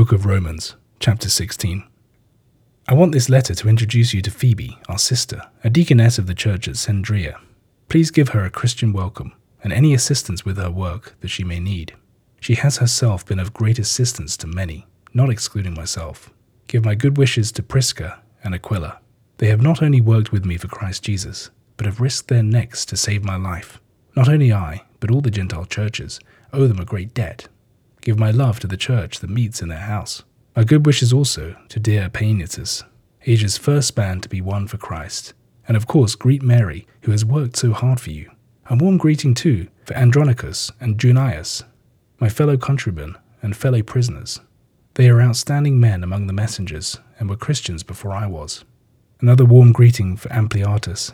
book of Romans, chapter 16. I want this letter to introduce you to Phoebe, our sister, a deaconess of the church at Cenchrea. Please give her a Christian welcome and any assistance with her work that she may need. She has herself been of great assistance to many, not excluding myself. Give my good wishes to Prisca and Aquila. They have not only worked with me for Christ Jesus, but have risked their necks to save my life. Not only I, but all the Gentile churches owe them a great debt. Give my love to the church that meets in their house. My good wishes also to dear Epaenetus, Asia's first band to be won for Christ. And of course, greet Mary, who has worked so hard for you. A warm greeting too for Andronicus and Junias, my fellow countrymen and fellow prisoners. They are outstanding men among the messengers and were Christians before I was. Another warm greeting for Ampliatus,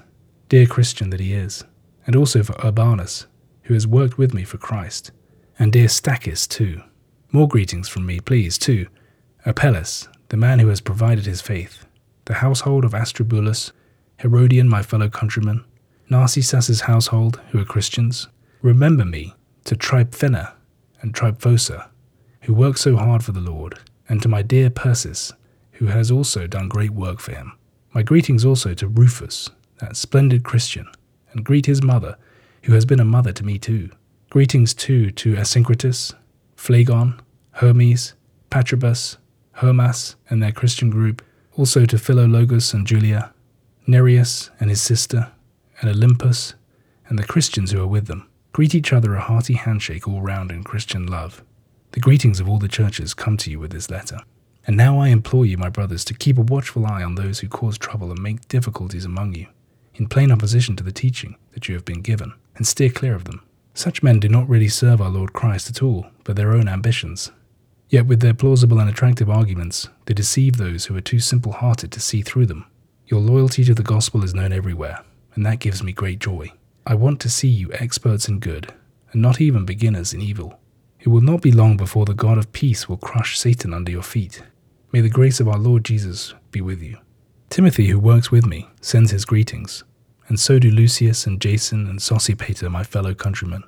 dear Christian that he is, and also for Urbanus, who has worked with me for Christ, and dear Stachys too. More greetings from me, please, too, Apelles, the man who has provided his faith, the household of Aristobulus, Herodion, my fellow countryman, Narcissus's household, who are Christians. Remember me to Tryphena and Tryphosa, who work so hard for the Lord, and to my dear Persis, who has also done great work for him. My greetings also to Rufus, that splendid Christian, and greet his mother, who has been a mother to me too. Greetings too to Asyncritus, Phlegon, Hermes, Patrobas, Hermas and their Christian group, also to Philologus and Julia, Nereus and his sister, and Olympas, and the Christians who are with them. Greet each other a hearty handshake all round in Christian love. The greetings of all the churches come to you with this letter. And now I implore you, my brothers, to keep a watchful eye on those who cause trouble and make difficulties among you, in plain opposition to the teaching that you have been given, and steer clear of them. Such men do not really serve our Lord Christ at all, but their own ambitions, Yet with their plausible and attractive arguments, they deceive those who are too simple hearted to see through them. Your loyalty to the gospel is known everywhere, and that gives me great joy. I want to see you experts in good, and not even beginners in evil. It will not be long before the God of peace will crush Satan under your feet. May the grace of our Lord Jesus be with you. Timothy, who works with me, sends his greetings, and so do Lucius and Jason and Sosipater, my fellow countrymen.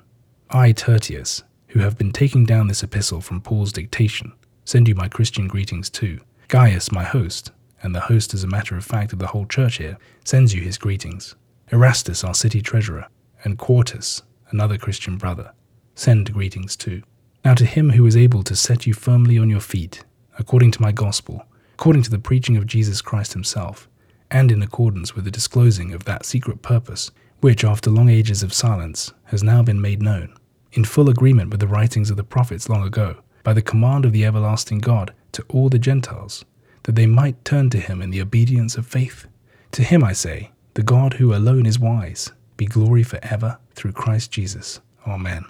I, Tertius, who have been taking down this epistle from Paul's dictation, send you my Christian greetings too. Gaius, my host, and the host, as a matter of fact, of the whole church here, sends you his greetings. Erastus, our city treasurer, and Quartus, another Christian brother, send greetings too. Now to him who is able to set you firmly on your feet, according to my gospel, according to the preaching of Jesus Christ himself, and in accordance with the disclosing of that secret purpose, which, after long ages of silence, has now been made known, in full agreement with the writings of the prophets long ago, by the command of the everlasting God to all the Gentiles, that they might turn to him in the obedience of faith. To him I say, the God who alone is wise, be glory for ever through Christ Jesus. Amen.